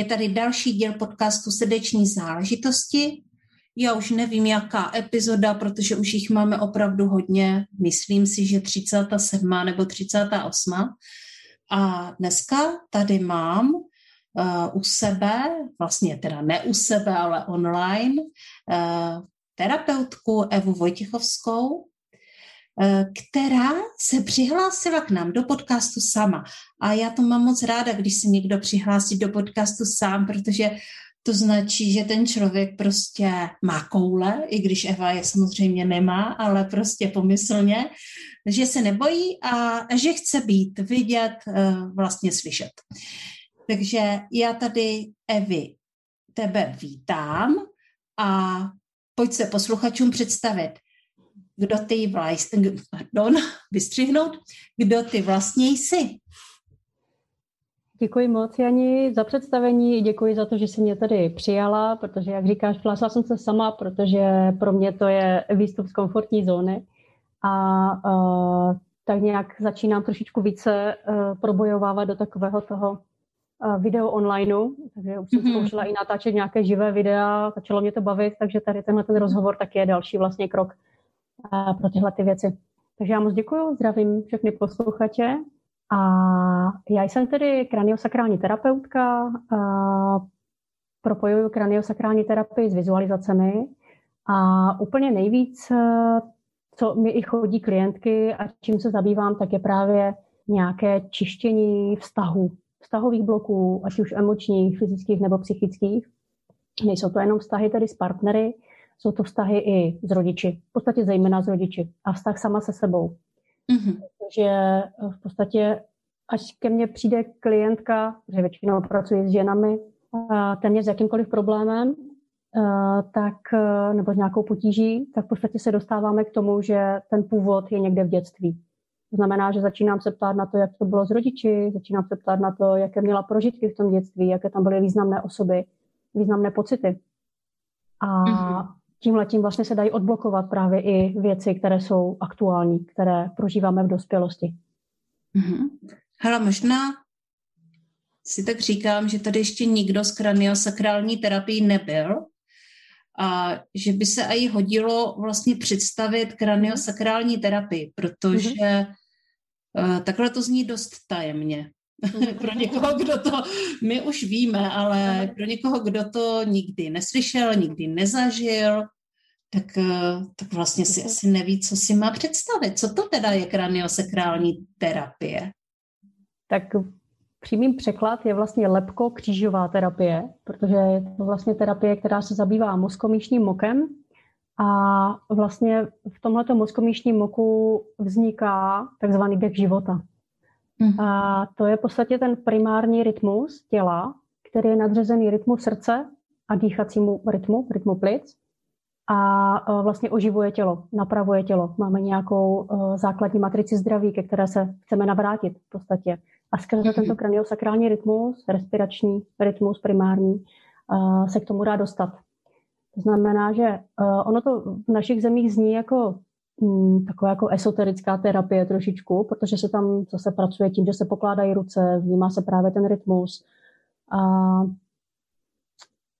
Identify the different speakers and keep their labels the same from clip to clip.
Speaker 1: Je tady další díl podcastu Srdeční záležitosti. Já už nevím, jaká epizoda, protože už jich máme opravdu hodně. Myslím si, že 37. nebo 38. A dneska tady mám uh, u sebe, vlastně teda ne u sebe, ale online, uh, terapeutku Evu Vojtěchovskou, Eh, která se přihlásila k nám do podcastu sama. A já to mám moc ráda, když se někdo přihlásí do podcastu sám, protože to značí, že ten člověk prostě má koule, i když Eva je samozřejmě nemá, ale prostě pomyslně, že se nebojí a že chce být vidět, eh, vlastně slyšet. Takže já tady, Evi, tebe vítám a pojď se posluchačům představit kdo ty vlastně, pardon, vystřihnout, kdo ty vlastně jsi.
Speaker 2: Děkuji moc, Jani, za představení. Děkuji za to, že jsi mě tady přijala, protože, jak říkáš, plásla jsem se sama, protože pro mě to je výstup z komfortní zóny. A uh, tak nějak začínám trošičku více uh, probojovávat do takového toho uh, video onlineu, takže už jsem mm-hmm. zkoušela i natáčet nějaké živé videa, začalo mě to bavit, takže tady tenhle ten rozhovor tak je další vlastně krok pro tyhle ty věci. Takže já moc děkuji, zdravím všechny posluchače. A já jsem tedy kraniosakrální terapeutka, a propojuju kraniosakrální terapii s vizualizacemi a úplně nejvíc, co mi i chodí klientky a čím se zabývám, tak je právě nějaké čištění vztahů, vztahových bloků, ať už emočních, fyzických nebo psychických. Nejsou to jenom vztahy tedy s partnery, jsou to vztahy i s rodiči, v podstatě zejména s rodiči a vztah sama se sebou. Mm-hmm. Takže eh, v podstatě, až ke mně přijde klientka, že většinou pracuji s ženami, téměř s jakýmkoliv problémem, eh, tak, eh, nebo s nějakou potíží, tak v podstatě se dostáváme k tomu, že ten původ je někde v dětství. To znamená, že začínám se ptát na to, jak to bylo s rodiči, začínám se ptát na to, jaké měla prožitky v tom dětství, jaké tam byly významné osoby, významné pocity. A mm-hmm tímhle tím vlastně se dají odblokovat právě i věci, které jsou aktuální, které prožíváme v dospělosti.
Speaker 1: Mm-hmm. Hele, možná si tak říkám, že tady ještě nikdo z kraniosakrální terapii nebyl a že by se i hodilo vlastně představit kraniosakrální terapii, protože mm-hmm. takhle to zní dost tajemně. Pro někoho, kdo to, my už víme, ale pro někoho, kdo to nikdy neslyšel, nikdy nezažil, tak, eh, tak vlastně si asi neví, co si má představit. Co to teda je kraniosekrální terapie?
Speaker 2: Tak přímým překlad je vlastně lepko-křížová terapie, protože je to vlastně terapie, která se zabývá mozkomíšním mokem a vlastně v tomto mozkomíšním moku vzniká takzvaný běh života. Mm. A to je v podstatě ten primární rytmus těla, který je nadřazený rytmu srdce a dýchacímu rytmu, rytmu plic a e, vlastně oživuje tělo, napravuje tělo. Máme nějakou e, základní matrici zdraví, ke které se chceme navrátit v podstatě. A skrze mm-hmm. tento kraniosakrální rytmus, respirační rytmus primární, e, se k tomu dá dostat. To znamená, že ono to v našich zemích zní jako taková jako esoterická terapie trošičku, protože se tam zase pracuje tím, že se pokládají ruce, vnímá se právě ten rytmus. A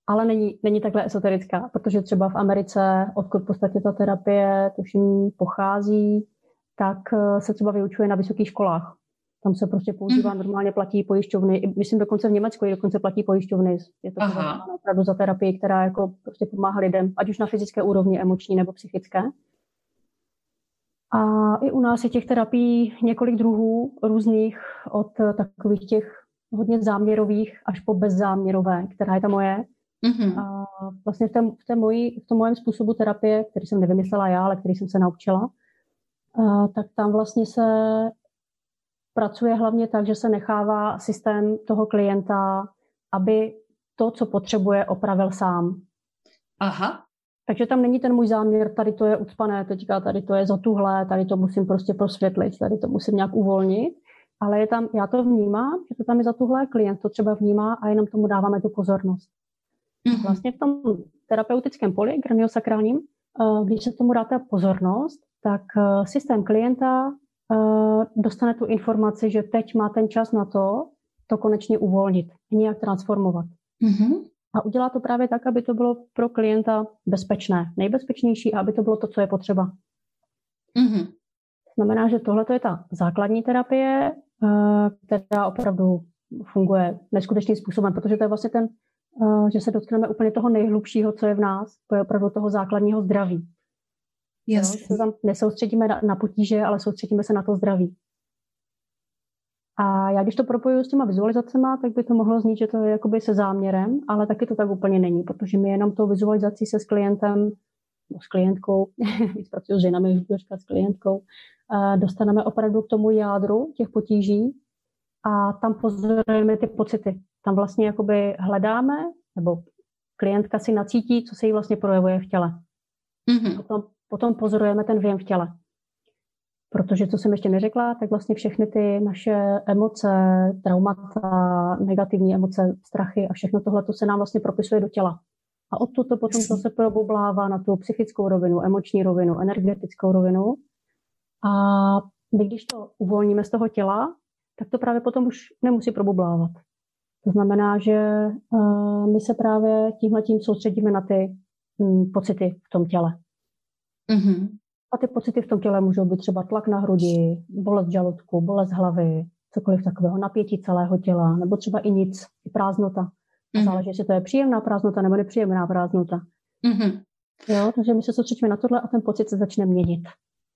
Speaker 2: ale není, není takhle esoterická, protože třeba v Americe, odkud v podstatě ta terapie tuším pochází, tak eh, se třeba vyučuje na vysokých školách. Tam se prostě používá, mm. normálně platí pojišťovny, myslím dokonce v Německu i dokonce platí pojišťovny. Je to opravdu za terapii, která jako prostě pomáhá lidem, ať už na fyzické úrovni, emoční nebo psychické. A i u nás je těch terapií několik druhů různých, od takových těch hodně záměrových až po bezzáměrové, která je ta moje. Mm-hmm. A vlastně v, té, v, té mojí, v tom mém způsobu terapie, který jsem nevymyslela já, ale který jsem se naučila, a, tak tam vlastně se pracuje hlavně tak, že se nechává systém toho klienta, aby to, co potřebuje, opravil sám.
Speaker 1: Aha.
Speaker 2: Takže tam není ten můj záměr, tady to je ucpané, teďka tady to je zatuhlé, tady to musím prostě prosvětlit, tady to musím nějak uvolnit, ale je tam, já to vnímám, že to tam je zatuhlé, klient to třeba vnímá a jenom tomu dáváme tu pozornost. Mm-hmm. Vlastně v tom terapeutickém poli, graniosakrálním, eh, když se tomu dáte pozornost, tak eh, systém klienta eh, dostane tu informaci, že teď má ten čas na to, to konečně uvolnit, nějak transformovat. Mm-hmm. A udělá to právě tak, aby to bylo pro klienta bezpečné, nejbezpečnější a aby to bylo to, co je potřeba. Mm-hmm. Znamená, že tohle je ta základní terapie, která opravdu funguje neskutečným způsobem, protože to je vlastně ten že se dotkneme úplně toho nejhlubšího, co je v nás, to je opravdu toho základního zdraví. Yes. Jo, se tam nesoustředíme na, na potíže, ale soustředíme se na to zdraví. A já když to propojuju s těma vizualizacemi, tak by to mohlo znít, že to je jakoby se záměrem, ale taky to tak úplně není, protože my jenom tou vizualizací se s klientem, no s klientkou, víc pracuji s ženami, s klientkou, dostaneme opravdu k tomu jádru těch potíží a tam pozorujeme ty pocity. Tam vlastně jakoby hledáme, nebo klientka si nacítí, co se jí vlastně projevuje v těle. Mm-hmm. Potom, potom pozorujeme ten věm v těle. Protože, co jsem ještě neřekla, tak vlastně všechny ty naše emoce, traumata, negativní emoce, strachy a všechno tohle to se nám vlastně propisuje do těla. A odtud to potom to se probublává na tu psychickou rovinu, emoční rovinu, energetickou rovinu. A my, když to uvolníme z toho těla, tak to právě potom už nemusí probublávat. To znamená, že uh, my se právě tímhle tím soustředíme na ty um, pocity v tom těle. Mm-hmm. A ty pocity v tom těle můžou být třeba tlak na hrudi, bolest žaludku, bolest hlavy, cokoliv takového, napětí celého těla, nebo třeba i nic, i prázdnota. Mm-hmm. Záleží, jestli to je příjemná prázdnota nebo nepříjemná prázdnota. Mm-hmm. Jo, takže my se soustředíme na tohle a ten pocit se začne měnit.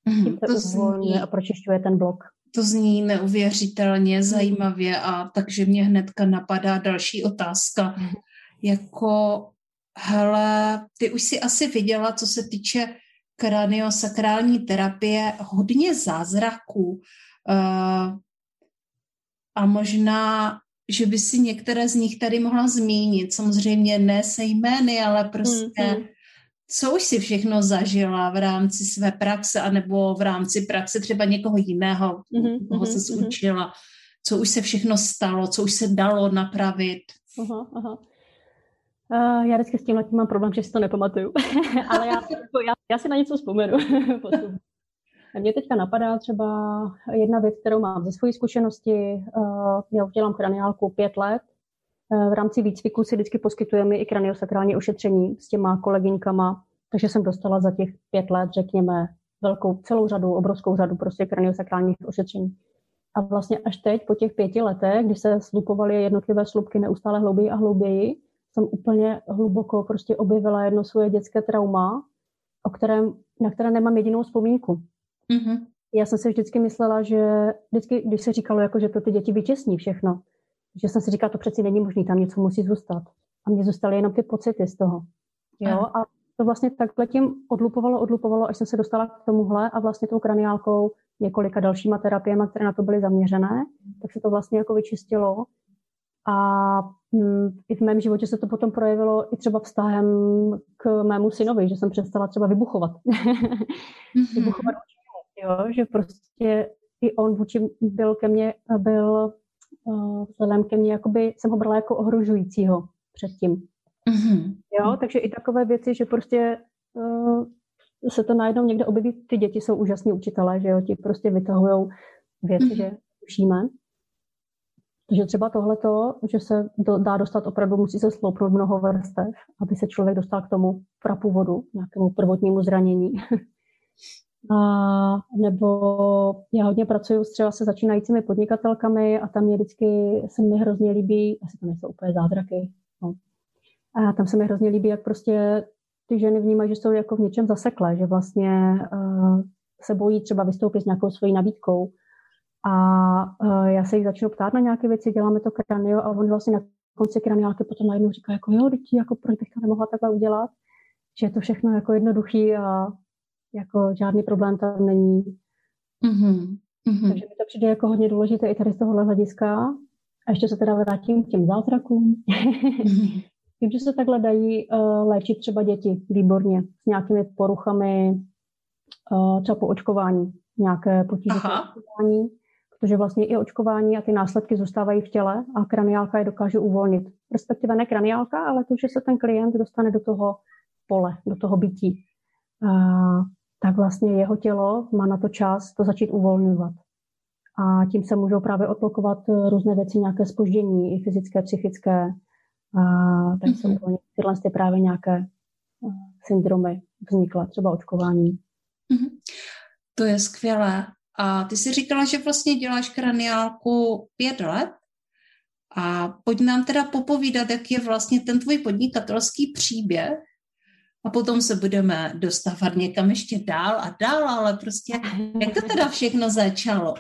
Speaker 2: Mm-hmm. to uvolňuje a pročišťuje ten blok
Speaker 1: to zní neuvěřitelně zajímavě a takže mě hnedka napadá další otázka. Mhm. Jako, hele, ty už si asi viděla, co se týče kraniosakrální terapie, hodně zázraků. Uh, a možná, že by si některé z nich tady mohla zmínit. Samozřejmě ne se jmény, ale prostě mm-hmm co už si všechno zažila v rámci své praxe, anebo v rámci praxe třeba někoho jiného, mm-hmm, koho se mm-hmm. učila, co už se všechno stalo, co už se dalo napravit.
Speaker 2: Aha, aha. Uh, já vždycky s tím mám problém, že si to nepamatuju, ale já, já, já si na něco vzpomenu. Mě teďka napadá třeba jedna věc, kterou mám ze své zkušenosti. Uh, já už dělám kraniálku pět let Eh, v rámci výcviku si vždycky poskytujeme i kraniosakrální ošetření s těma kolegyňkama, takže jsem dostala za těch pět let, řekněme, velkou, celou řadu, obrovskou řadu prostě kraniosakrálních ošetření. A vlastně až teď, po těch pěti letech, kdy se slupovaly jednotlivé slupky neustále hlouběji a hlouběji, jsem úplně hluboko prostě objevila jedno svoje dětské trauma, o kterém, na které nemám jedinou vzpomínku. Mm-hmm. Já jsem si vždycky myslela, že vždycky, když se říkalo, jako, že to ty děti vytěsní všechno, že jsem si říkala, to přeci není možné, tam něco musí zůstat. A mě zůstaly jenom ty pocity z toho. Jo? A to vlastně takhle tím odlupovalo, odlupovalo, až jsem se dostala k tomuhle a vlastně tou kraniálkou několika dalšíma terapiemi, které na to byly zaměřené, tak se to vlastně jako vyčistilo. A hm, i v mém životě se to potom projevilo i třeba vztahem k mému synovi, že jsem přestala třeba vybuchovat. Mm-hmm. vybuchovat jo, že prostě i on vůči byl ke mně, byl vzhledem ke mně, jakoby jsem ho brala jako ohrožujícího předtím. Mm-hmm. Jo, takže i takové věci, že prostě uh, se to najednou někde objeví, ty děti jsou úžasní učitelé, že jo, ti prostě vytahují věci, mm-hmm. že učíme. Takže třeba tohleto, že se do, dá dostat opravdu, musí se sloupnout mnoho vrstev, aby se člověk dostal k tomu prapůvodu, nějakému prvotnímu zranění. A, nebo já hodně pracuji třeba se začínajícími podnikatelkami a tam mě vždycky se mi hrozně líbí, asi to nejsou úplně zázraky, no. a tam se mi hrozně líbí, jak prostě ty ženy vnímají, že jsou jako v něčem zaseklé, že vlastně uh, se bojí třeba vystoupit s nějakou svojí nabídkou. A uh, já se jich začnu ptát na nějaké věci, děláme to kranio a on vlastně na konci kraniálky potom najednou říká, jako jo, jako proč bych to nemohla takhle udělat, že je to všechno jako jednoduchý a jako žádný problém tam není. Mm-hmm. Mm-hmm. Takže mi to přijde jako hodně důležité i tady z tohohle hlediska. A ještě se teda vrátím k těm zázrakům. Mm-hmm. Vím, že se takhle dají uh, léčit třeba děti výborně s nějakými poruchami, uh, třeba po očkování, nějaké potíže po očkování, protože vlastně i očkování a ty následky zůstávají v těle a kraniálka je dokáže uvolnit. Respektive ne kraniálka, ale to, že se ten klient dostane do toho pole, do toho bytí, tak vlastně jeho tělo má na to čas to začít uvolňovat. A tím se můžou právě odblokovat různé věci, nějaké spoždění, i fyzické, psychické, a tak mm-hmm. jsou tyhle ty právě nějaké syndromy vznikla, třeba očkování. Mm-hmm.
Speaker 1: To je skvělé. A ty jsi říkala, že vlastně děláš kraniálku pět let. A pojď nám teda popovídat, jak je vlastně ten tvůj podnikatelský příběh. A potom se budeme dostávat někam ještě dál a dál, ale prostě jak to teda všechno začalo?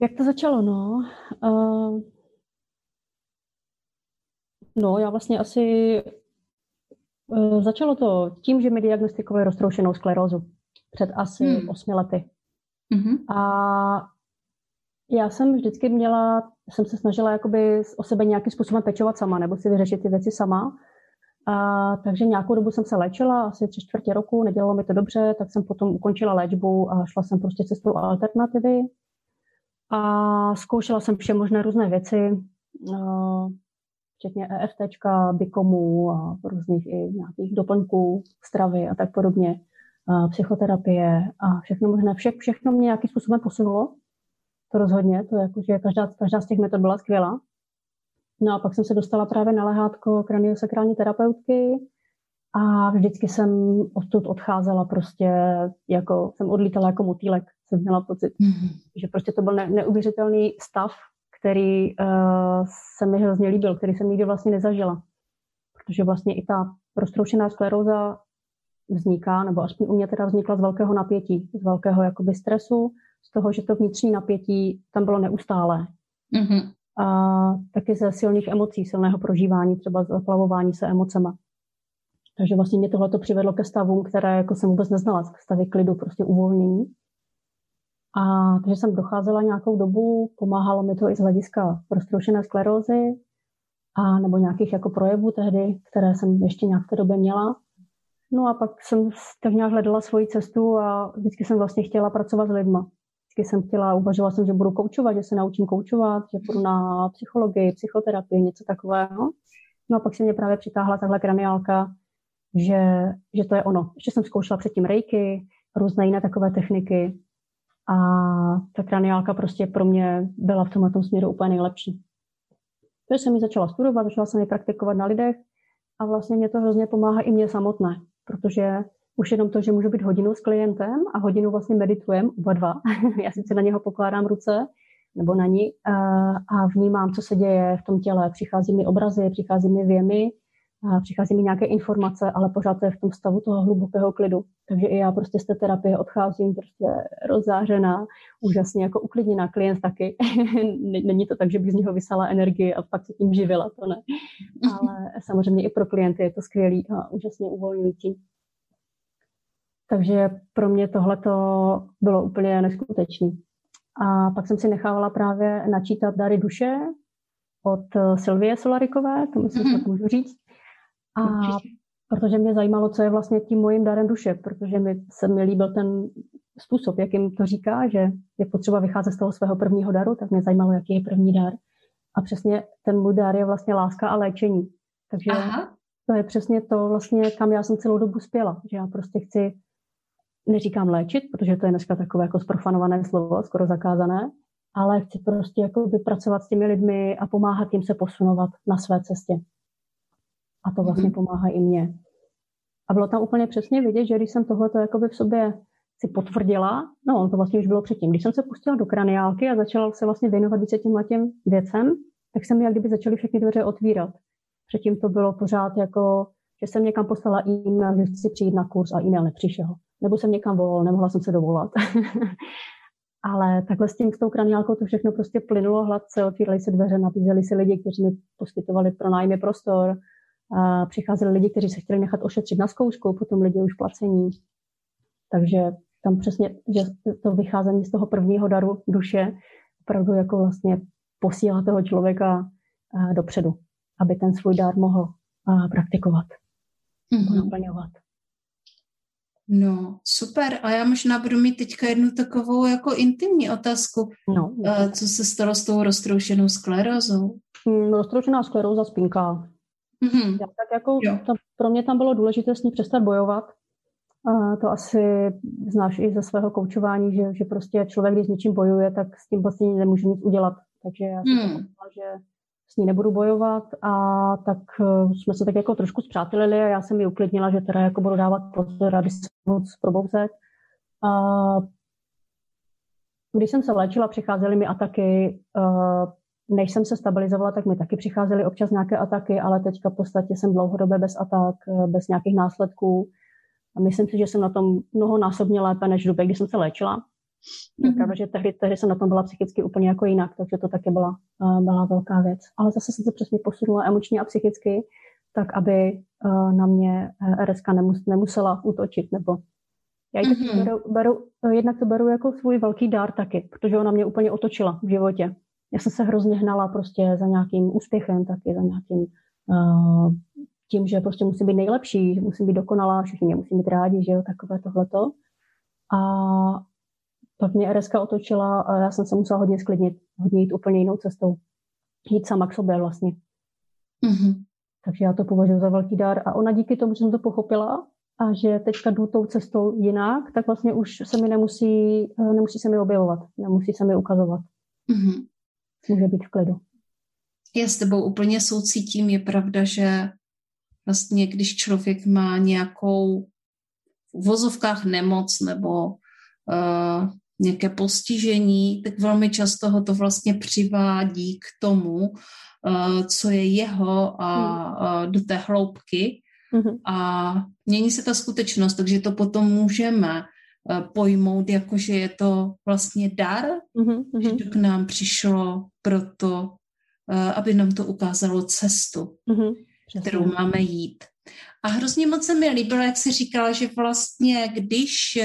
Speaker 2: Jak to začalo, no? Uh, No, já vlastně asi uh, začalo to tím, že mi diagnostikovali roztroušenou sklerózu před asi hmm. osmi lety. Mm-hmm. A já jsem vždycky měla, jsem se snažila jakoby o sebe nějakým způsobem pečovat sama, nebo si vyřešit ty věci sama. A, takže nějakou dobu jsem se léčila, asi tři čtvrtě roku, nedělalo mi to dobře, tak jsem potom ukončila léčbu a šla jsem prostě cestou alternativy. A zkoušela jsem vše možné různé věci. Včetně EFT, bikomů a různých i nějakých doplňků stravy a tak podobně, psychoterapie a všechno možné. Vše, všechno mě nějakým způsobem posunulo. To rozhodně, to jako, že každá, každá z těch metod byla skvělá. No a pak jsem se dostala právě na lehátko kraniosakrální terapeutky a vždycky jsem odtud odcházela prostě, jako jsem odlítala jako motýlek, jsem měla pocit, mm-hmm. že prostě to byl ne, neuvěřitelný stav, který uh, se mi hrozně líbil, který jsem nikdy vlastně nezažila. Protože vlastně i ta roztroušená skleróza vzniká, nebo aspoň u mě teda vznikla z velkého napětí, z velkého jakoby stresu, z toho, že to vnitřní napětí tam bylo neustále. Mm-hmm. A taky ze silných emocí, silného prožívání, třeba zaplavování se emocema. Takže vlastně mě tohle to přivedlo ke stavům, které jako jsem vůbec neznala, stavy klidu, prostě uvolnění. A takže jsem docházela nějakou dobu, pomáhalo mi to i z hlediska roztroušené sklerózy a nebo nějakých jako projevů tehdy, které jsem ještě nějak v té době měla. No a pak jsem tak nějak hledala svoji cestu a vždycky jsem vlastně chtěla pracovat s lidma. Vždycky jsem chtěla, uvažovala jsem, že budu koučovat, že se naučím koučovat, že půjdu na psychologii, psychoterapii, něco takového. No a pak se mě právě přitáhla tahle kraniálka, že, že to je ono. Ještě jsem zkoušela předtím rejky, různé jiné takové techniky, a ta kraniálka prostě pro mě byla v tomhle směru úplně nejlepší. Takže jsem ji začala studovat, začala jsem ji praktikovat na lidech a vlastně mě to hrozně pomáhá i mě samotné, protože už jenom to, že můžu být hodinu s klientem a hodinu vlastně meditujem, oba dva. Já sice na něho pokládám ruce, nebo na ní a vnímám, co se děje v tom těle. Přichází mi obrazy, přichází mi věmy, přichází mi nějaké informace, ale pořád to je v tom stavu toho hlubokého klidu. Takže i já prostě z té terapie odcházím prostě rozzářená, úžasně jako uklidněná, klient taky. Není to tak, že bych z něho vysala energii a pak se tím živila, to ne. Ale samozřejmě i pro klienty je to skvělý a úžasně uvolňující. Takže pro mě tohle to bylo úplně neskutečné. A pak jsem si nechávala právě načítat dary duše od Sylvie Solarikové, to myslím, mm-hmm. tak můžu říct. A protože mě zajímalo, co je vlastně tím mojím darem duše, protože mi se mi líbil ten způsob, jakým to říká, že je potřeba vycházet z toho svého prvního daru, tak mě zajímalo, jaký je první dar. A přesně ten můj dar je vlastně láska a léčení. Takže Aha. to je přesně to vlastně, kam já jsem celou dobu spěla, že já prostě chci, neříkám léčit, protože to je dneska takové jako sprofanované slovo, skoro zakázané, ale chci prostě jako vypracovat s těmi lidmi a pomáhat jim se posunovat na své cestě. A to vlastně mm-hmm. pomáhá i mně. A bylo tam úplně přesně vidět, že když jsem tohleto jakoby v sobě si potvrdila, no on to vlastně už bylo předtím, když jsem se pustila do kraniálky a začala se vlastně věnovat více těm těm věcem, tak se mi jak kdyby začaly všechny dveře otvírat. Předtím to bylo pořád jako, že jsem někam poslala e-mail, že chci přijít na kurz a e-mail nepřišel. Nebo jsem někam volal, nemohla jsem se dovolat. Ale takhle s tím, s tou kraniálkou to všechno prostě plynulo hladce, otvíraly se dveře, nabízeli si lidi, kteří mi poskytovali pro nájmy prostor, a přicházeli lidi, kteří se chtěli nechat ošetřit na zkoušku, potom lidi už placení. Takže tam přesně, že to vycházení z toho prvního daru duše opravdu jako vlastně posílá toho člověka dopředu, aby ten svůj dar mohl praktikovat, mm-hmm. naplňovat.
Speaker 1: No, super. A já možná budu mít teďka jednu takovou jako intimní otázku. No, co se stalo s tou roztroušenou sklerózou?
Speaker 2: Hmm, roztroušená skleróza spinka. Mm-hmm. Já, tak jako to, pro mě tam bylo důležité s ní přestat bojovat. A to asi znáš i ze svého koučování, že, že prostě člověk, když s něčím bojuje, tak s tím vlastně nemůže nic udělat. Takže já si mm. to že s ní nebudu bojovat a tak uh, jsme se tak jako trošku zpřátelili a já jsem ji uklidnila, že teda jako budu dávat pozor, aby se moc probouzet. A když jsem se léčila, přicházely mi ataky, uh, než jsem se stabilizovala, tak mi taky přicházely občas nějaké ataky, ale teďka v podstatě jsem dlouhodobě bez atak, uh, bez nějakých následků. A myslím si, že jsem na tom mnohonásobně lépe než v době, kdy jsem se léčila. Mm-hmm. pravda, že tehdy, tehdy jsem na tom byla psychicky úplně jako jinak, takže to taky byla, uh, byla velká věc. Ale zase jsem se přesně posunula emočně a psychicky, tak aby uh, na mě eh, RSK nemus, nemusela útočit, nebo já ji mm-hmm. beru, beru, jednak to beru jako svůj velký dár taky, protože ona mě úplně otočila v životě. Já jsem se hrozně hnala prostě za nějakým úspěchem, taky za nějakým uh, tím, že prostě musím být nejlepší, musím být dokonalá, všichni mě musí mít rádi, že jo, takové tohleto. A pak mě RSK otočila a já jsem se musela hodně sklidnit, hodně jít úplně jinou cestou. Jít sama k sobě vlastně. Mm-hmm. Takže já to považuji za velký dar. A ona díky tomu, že jsem to pochopila a že teďka jdu tou cestou jinak, tak vlastně už se mi nemusí, eh, nemusí se mi objevovat, nemusí se mi ukazovat. Mm-hmm. Může být v klidu.
Speaker 1: Já s tebou úplně soucítím. Je pravda, že vlastně když člověk má nějakou v vozovkách nemoc nebo uh, nějaké postižení, tak velmi často ho to vlastně přivádí k tomu, uh, co je jeho a uh, do té hloubky mm-hmm. a mění se ta skutečnost, takže to potom můžeme pojmout jako, že je to vlastně dar, mm-hmm. že to k nám přišlo proto, uh, aby nám to ukázalo cestu, mm-hmm. kterou máme jít. A hrozně moc se mi líbilo, jak jsi říkala, že vlastně když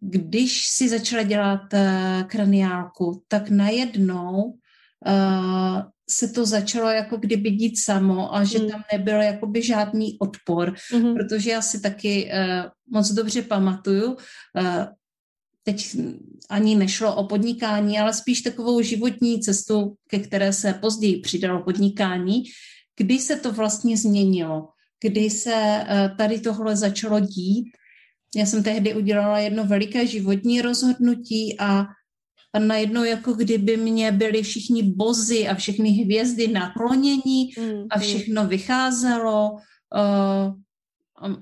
Speaker 1: když si začala dělat kraniálku, tak najednou uh, se to začalo jako kdyby dít samo a že mm. tam nebyl jakoby žádný odpor, mm-hmm. protože já si taky uh, moc dobře pamatuju, uh, teď ani nešlo o podnikání, ale spíš takovou životní cestu, ke které se později přidalo podnikání, kdy se to vlastně změnilo, kdy se uh, tady tohle začalo dít já jsem tehdy udělala jedno veliké životní rozhodnutí a, a najednou jako kdyby mě byli všichni bozy a všechny hvězdy naklonění mm, a všechno vycházelo. Uh,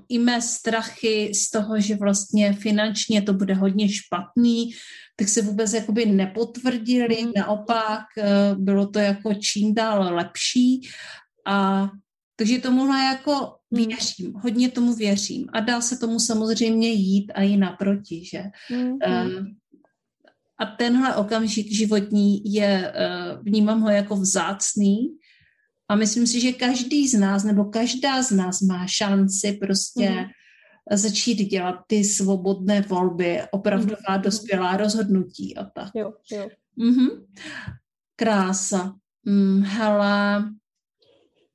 Speaker 1: I mé strachy z toho, že vlastně finančně to bude hodně špatný, tak se vůbec jakoby nepotvrdili, mm. naopak uh, bylo to jako čím dál lepší a takže tomuhle jako hmm. věřím, hodně tomu věřím. A dá se tomu samozřejmě jít a i naproti, že? Mm-hmm. A tenhle okamžik životní je, uh, vnímám ho jako vzácný a myslím si, že každý z nás nebo každá z nás má šanci prostě mm-hmm. začít dělat ty svobodné volby, opravdová mm-hmm. dospělá rozhodnutí a tak.
Speaker 2: Jo, jo.
Speaker 1: Mm-hmm. Krása. Mm, hele,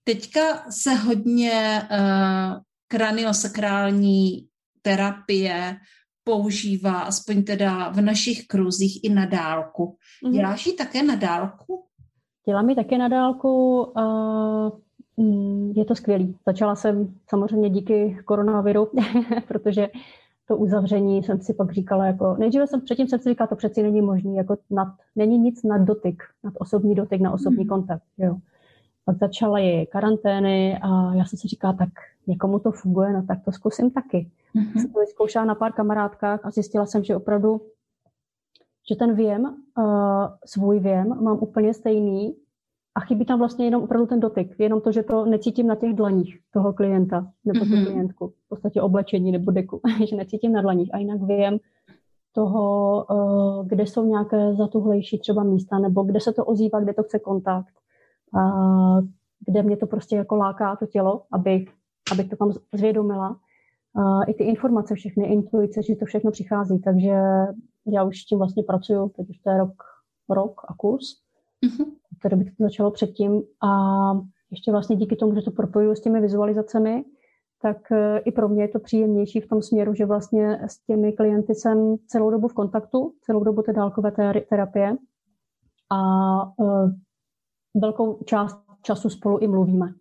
Speaker 1: Teďka se hodně uh, kraniosakrální terapie používá, aspoň teda v našich kruzích i na dálku. Mm-hmm. Děláš ji také na dálku?
Speaker 2: Dělám ji také na dálku. Uh, je to skvělý. Začala jsem samozřejmě díky koronaviru, protože to uzavření jsem si pak říkala, jako nejdříve jsem předtím jsem si říkala, to přeci není možný, jako nad, není nic nad dotyk, nad osobní dotyk, na osobní mm. kontakt. Jo. Pak začaly karantény a já jsem si říkala, tak někomu to funguje, no tak to zkusím taky. Mm-hmm. Jsem to vyzkoušela na pár kamarádkách a zjistila jsem, že opravdu, že ten věm, uh, svůj věm mám úplně stejný a chybí tam vlastně jenom opravdu ten dotyk, jenom to, že to necítím na těch dlaních toho klienta nebo mm-hmm. tu klientku, v podstatě oblečení nebo deku, že necítím na dlaních a jinak vím toho, uh, kde jsou nějaké zatuhlejší třeba místa nebo kde se to ozývá, kde to chce kontakt kde mě to prostě jako láká to tělo, abych, abych to tam zvědomila. I ty informace, všechny intuice, že to všechno přichází, takže já už s tím vlastně pracuju, teď už to je rok, rok a kus. Mm-hmm. Tedy by to začalo předtím a ještě vlastně díky tomu, že to propojuju s těmi vizualizacemi, tak e, i pro mě je to příjemnější v tom směru, že vlastně s těmi klienty jsem celou dobu v kontaktu, celou dobu té dálkové terapie a uh, velkou část času spolu i mluvíme.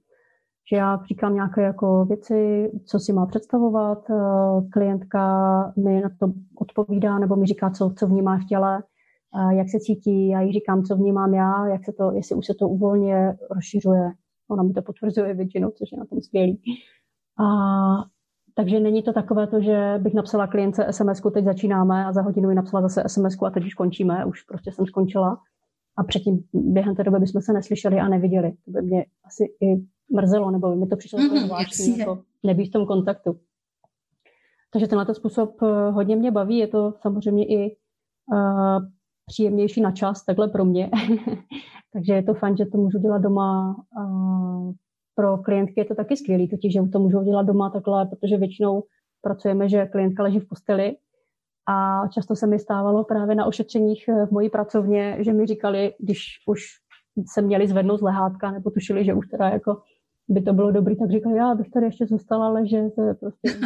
Speaker 2: Že já říkám nějaké jako věci, co si má představovat, uh, klientka mi na to odpovídá nebo mi říká, co, co vnímá v těle, uh, jak se cítí, já jí říkám, co vnímám já, jak se to, jestli už se to uvolně rozšiřuje. Ona mi to potvrzuje většinou, což je na tom skvělý. A takže není to takové to, že bych napsala klience sms teď začínáme a za hodinu mi napsala zase sms a teď už končíme, už prostě jsem skončila. A předtím během té doby bychom se neslyšeli a neviděli. To by mě asi i mrzelo, nebo by mi to přišlo mm-hmm, zvláštní, jako nebýt v tom kontaktu. Takže tenhle způsob eh, hodně mě baví, je to samozřejmě i uh, příjemnější na čas, takhle pro mě. Takže je to fajn, že to můžu dělat doma uh, pro klientky je to taky skvělý, totiž, že to můžou dělat doma takhle, protože většinou pracujeme, že klientka leží v posteli a často se mi stávalo právě na ošetřeních v mojí pracovně, že mi říkali, když už se měli zvednout z lehátka nebo tušili, že už teda jako by to bylo dobrý, tak říkali, já bych tady ještě zůstala ležet, prostě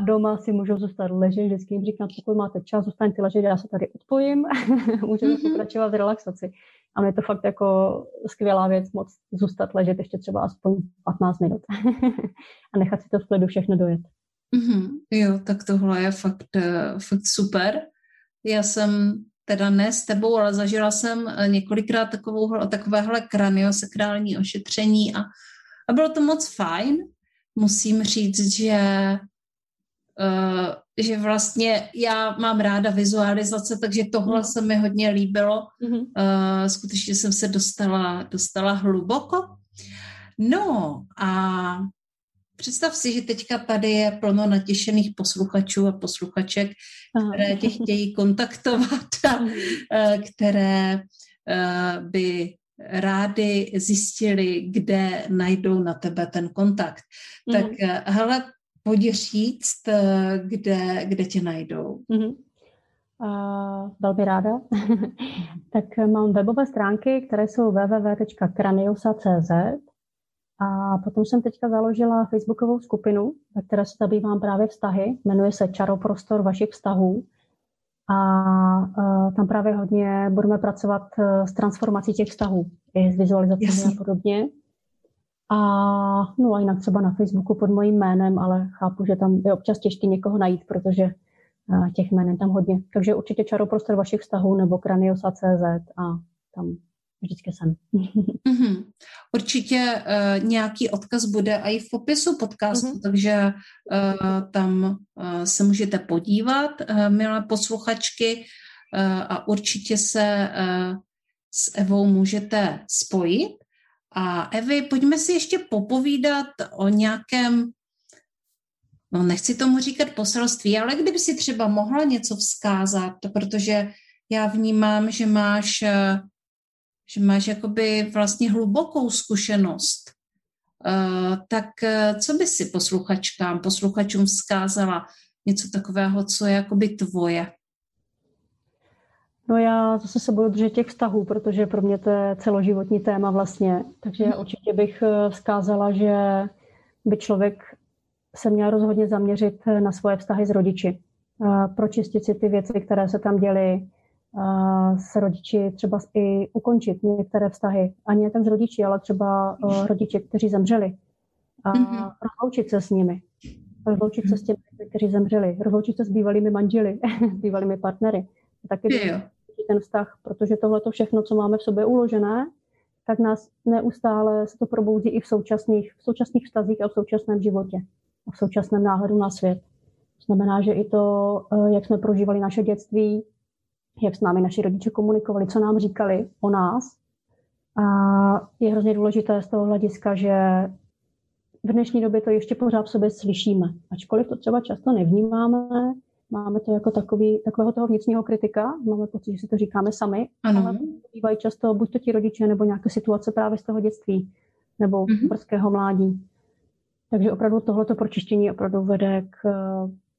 Speaker 2: a doma si můžou zůstat ležet, vždycky jim říkám, pokud máte čas, zůstaňte ležet, já se tady odpojím, můžeme mm-hmm. pokračovat v relaxaci. A mě to fakt jako skvělá věc moc zůstat ležet ještě třeba aspoň 15 minut a nechat si to v klidu všechno dojet.
Speaker 1: Mm-hmm. Jo, tak tohle je fakt, eh, fakt super. Já jsem teda ne s tebou, ale zažila jsem eh, několikrát takovou, takovéhle kraniosakrální ošetření a, a bylo to moc fajn. Musím říct, že Uh, že vlastně já mám ráda vizualizace, takže tohle mm. se mi hodně líbilo. Mm-hmm. Uh, skutečně jsem se dostala, dostala hluboko. No a představ si, že teďka tady je plno natěšených posluchačů a posluchaček, které tě chtějí kontaktovat a mhm. eh, které uh, by rádi zjistili, kde najdou na tebe ten kontakt. Mm. Tak hele, pojď říct, eh, kde, kde tě najdou. Mm-hmm.
Speaker 2: Uh, velmi ráda. tak mám webové stránky, které jsou www.kraniosa.cz a potom jsem teďka založila facebookovou skupinu, ve které se zabývám právě vztahy. Jmenuje se Čaroprostor vašich vztahů. A uh, tam právě hodně budeme pracovat uh, s transformací těch vztahů, i s vizualizacemi a podobně. A no a jinak třeba na Facebooku pod mojím jménem, ale chápu, že tam je občas těžké někoho najít, protože těch jmén tam hodně. Takže určitě čaroprostor vašich vztahů nebo kraniosa.cz a tam vždycky jsem.
Speaker 1: Mm-hmm. Určitě uh, nějaký odkaz bude i v popisu podcastu, mm-hmm. takže uh, tam uh, se můžete podívat, uh, milé posluchačky, uh, a určitě se uh, s Evou můžete spojit. A Evi, pojďme si ještě popovídat o nějakém, no nechci tomu říkat poselství, ale kdyby si třeba mohla něco vzkázat, protože já vnímám, že máš, že máš jakoby vlastně hlubokou zkušenost. Uh, tak co by si posluchačkám, posluchačům vzkázala? Něco takového, co je jakoby tvoje?
Speaker 2: No já zase se budu držet těch vztahů, protože pro mě to je celoživotní téma vlastně. Takže hmm. určitě bych eh, vzkázala, že by člověk se měl rozhodně zaměřit eh, na svoje vztahy s rodiči. Pročistit si ty věci, které se tam děly, s rodiči třeba i ukončit některé vztahy. Ani ten s rodiči, ale třeba eh, rodiče, kteří zemřeli. A mm-hmm. rozloučit se s nimi. Rozloučit se s těmi, kteří zemřeli. Rozloučit se s bývalými manželi, s bývalými partnery. Taky ten vztah, protože tohle to všechno, co máme v sobě uložené, tak nás neustále se to probouzí i v současných, v současných vztazích a v současném životě a v současném náhledu na svět. To znamená, že i to, eh, jak jsme prožívali naše dětství, jak s námi naši rodiče komunikovali, co nám říkali o nás. A je hrozně důležité z toho hlediska, že v dnešní době to ještě pořád v sobě slyšíme. Ačkoliv to třeba často nevnímáme, Máme to jako takový, takového toho vnitřního kritika, máme pocit, že si to říkáme sami, ano. ale bývají často buď to ti rodiče, nebo nějaké situace právě z toho dětství, nebo mm-hmm. brzkého mládí. Takže opravdu tohleto pročištění opravdu vede k,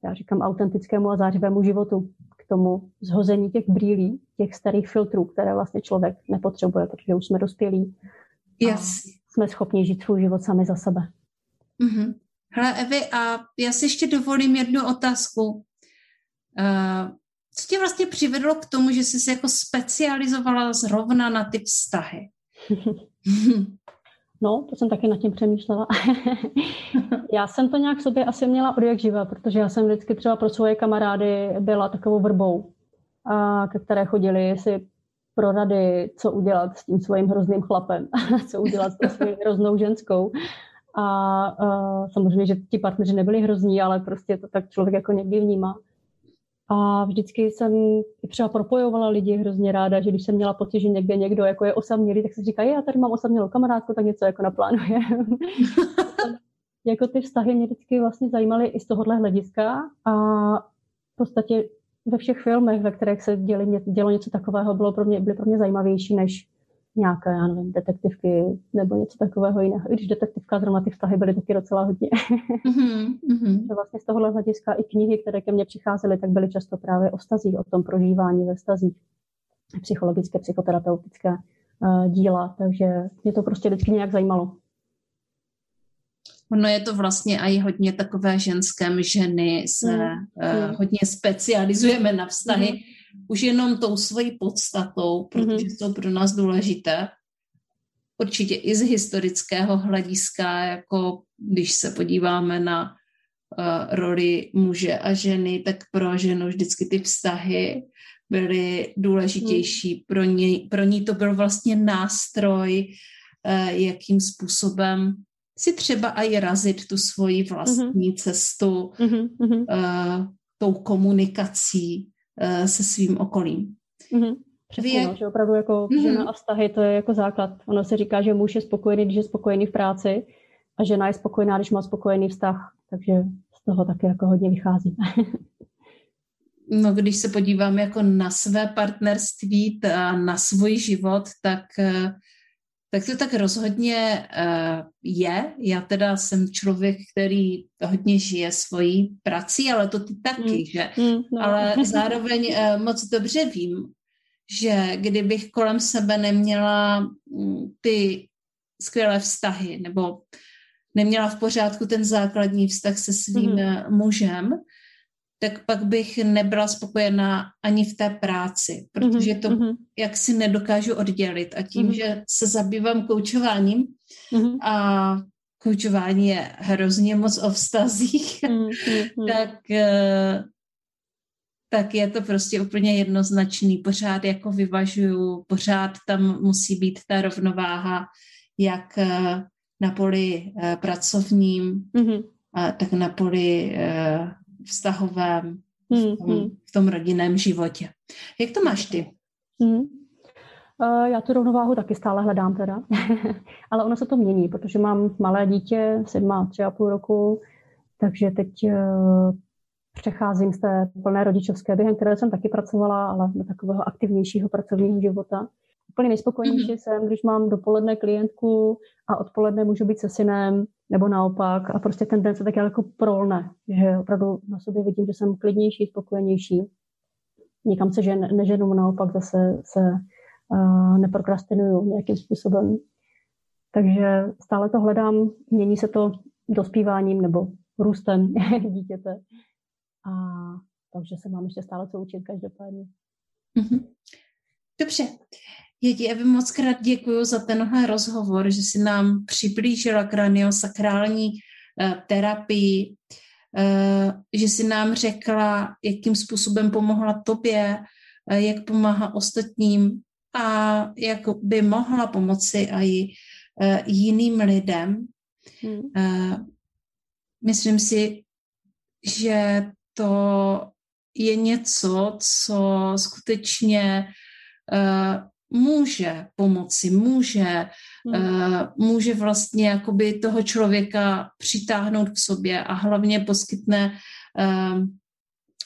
Speaker 2: já říkám, autentickému a zářivému životu, k tomu zhození těch brýlí, těch starých filtrů, které vlastně člověk nepotřebuje, protože už jsme dospělí.
Speaker 1: Yes.
Speaker 2: jsme schopni žít svůj život sami za sebe.
Speaker 1: Mm-hmm. Hele, Evi, a já si ještě dovolím jednu otázku. Uh, co tě vlastně přivedlo k tomu, že jsi se jako specializovala zrovna na ty vztahy?
Speaker 2: No, to jsem taky nad tím přemýšlela. já jsem to nějak v sobě asi měla od jak živa, protože já jsem vždycky třeba pro svoje kamarády byla takovou vrbou, a ke které chodili si pro rady, co udělat s tím svým hrozným chlapem, co udělat s svou hroznou ženskou. A uh, samozřejmě, že ti partneři nebyli hrozní, ale prostě to tak člověk jako někdy vnímá. A vždycky jsem i třeba propojovala lidi hrozně ráda, že když jsem měla pocit, že někde někdo jako je osamělý, tak se říká, já tady mám osamělou kamarádku, tak něco jako naplánuje. jako ty vztahy mě vždycky vlastně zajímaly i z tohohle hlediska a v podstatě ve všech filmech, ve kterých se děli, dělo něco takového, bylo pro mě, byly pro mě zajímavější než nějaké, já nevím, detektivky nebo něco takového jiného. I když detektivka zrovna ty vztahy byly taky docela hodně. Mm-hmm. vlastně z tohohle hlediska i knihy, které ke mně přicházely, tak byly často právě o stazích, o tom prožívání ve stazích, psychologické, psychoterapeutické uh, díla, takže mě to prostě vždycky nějak zajímalo.
Speaker 1: Ono je to vlastně i hodně takové ženské ženy se mm. uh, hodně specializujeme na vztahy. Mm už jenom tou svojí podstatou, protože mm-hmm. jsou pro nás důležité. Určitě i z historického hlediska, jako když se podíváme na uh, roli muže a ženy, tak pro ženu vždycky ty vztahy byly důležitější. Mm. Pro, ní, pro ní to byl vlastně nástroj, uh, jakým způsobem si třeba i razit tu svoji vlastní mm-hmm. cestu mm-hmm. uh, tou komunikací se svým okolím.
Speaker 2: Mm-hmm. Přesně, jak... no, že opravdu jako mm-hmm. žena a vztahy, to je jako základ. Ono se říká, že muž je spokojený, když je spokojený v práci a žena je spokojená, když má spokojený vztah. Takže z toho taky jako hodně vychází.
Speaker 1: no, když se podívám jako na své partnerství a na svůj život, tak uh, tak to tak rozhodně uh, je. Já teda jsem člověk, který hodně žije svojí prací, ale to ty taky, mm. že? Mm, no. Ale zároveň uh, moc dobře vím, že kdybych kolem sebe neměla um, ty skvělé vztahy, nebo neměla v pořádku ten základní vztah se svým mm. mužem, tak pak bych nebyla spokojená ani v té práci, protože to mm-hmm. jak si nedokážu oddělit. A tím, mm-hmm. že se zabývám koučováním mm-hmm. a koučování je hrozně moc o vztazích, mm-hmm. tak, eh, tak je to prostě úplně jednoznačný. Pořád jako vyvažuju, pořád tam musí být ta rovnováha, jak eh, na poli eh, pracovním, mm-hmm. tak na poli vztahovém, v hmm, tom, hmm. v tom rodinném životě. Jak to máš ty? Hmm.
Speaker 2: Uh, já tu rovnováhu taky stále hledám teda, ale ono se to mění, protože mám malé dítě, má tři a půl roku, takže teď uh, přecházím z té plné rodičovské během, které jsem taky pracovala, ale do takového aktivnějšího pracovního života. Úplně nejspokojenější mm-hmm. jsem, když mám dopoledne klientku a odpoledne můžu být se synem, nebo naopak. A prostě ten den se tak jako prolne, že opravdu na sobě vidím, že jsem klidnější, spokojenější. Nikam se žen, neženu, naopak zase se uh, neprokrastinuju nějakým způsobem. Takže stále to hledám, mění se to dospíváním nebo růstem dítěte. A takže se mám ještě stále co učit každopádně.
Speaker 1: Mm-hmm. Dobře. Já ti, Evi, moc krát děkuji za tenhle rozhovor, že jsi nám přiblížila kraniosakrální uh, terapii, uh, že jsi nám řekla, jakým způsobem pomohla tobě, uh, jak pomáhá ostatním a jak by mohla pomoci i jiným lidem. Hmm. Myslím si, že to je něco, co skutečně může pomoci, může, hmm. uh, může vlastně jakoby toho člověka přitáhnout k sobě a hlavně poskytne uh,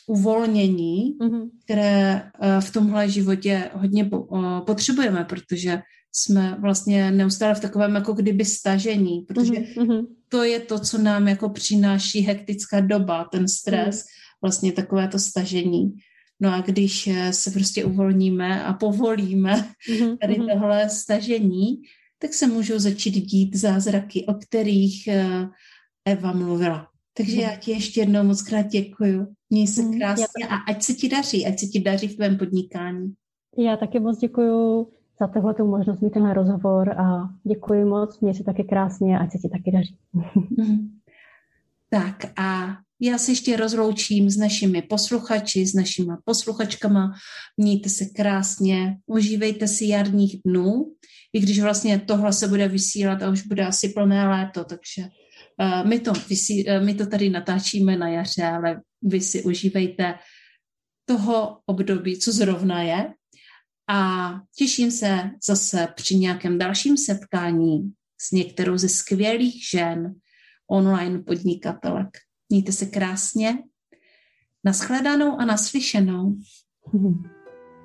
Speaker 1: uvolnění, hmm. které uh, v tomhle životě hodně po, potřebujeme, protože jsme vlastně neustále v takovém jako kdyby stažení, protože mm-hmm. to je to, co nám jako přináší hektická doba, ten stres, mm. vlastně takové to stažení. No a když eh, se prostě uvolníme a povolíme mm-hmm. tady mhm. tohle stažení, tak se můžou začít dít zázraky, o kterých eh, Eva mluvila. Takže já ti ještě jednou moc krát děkuju. Měj se krásně a ať se ti daří, ať se ti daří v tvém podnikání.
Speaker 2: Já taky moc děkuju za tohle tu možnost mít tenhle rozhovor a děkuji moc, měj se taky krásně, ať se ti taky daří.
Speaker 1: Tak a já se ještě rozloučím s našimi posluchači, s našimi posluchačkama. Mějte se krásně, užívejte si jarních dnů, i když vlastně tohle se bude vysílat a už bude asi plné léto, takže uh, my, to vysí, uh, my to tady natáčíme na jaře, ale vy si užívejte toho období, co zrovna je. A těším se zase při nějakém dalším setkání s některou ze skvělých žen, online podnikatelek. Mějte se krásně. Naschledanou a naslyšenou.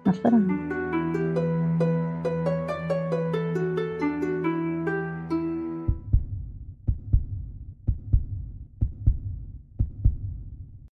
Speaker 2: Naschledanou.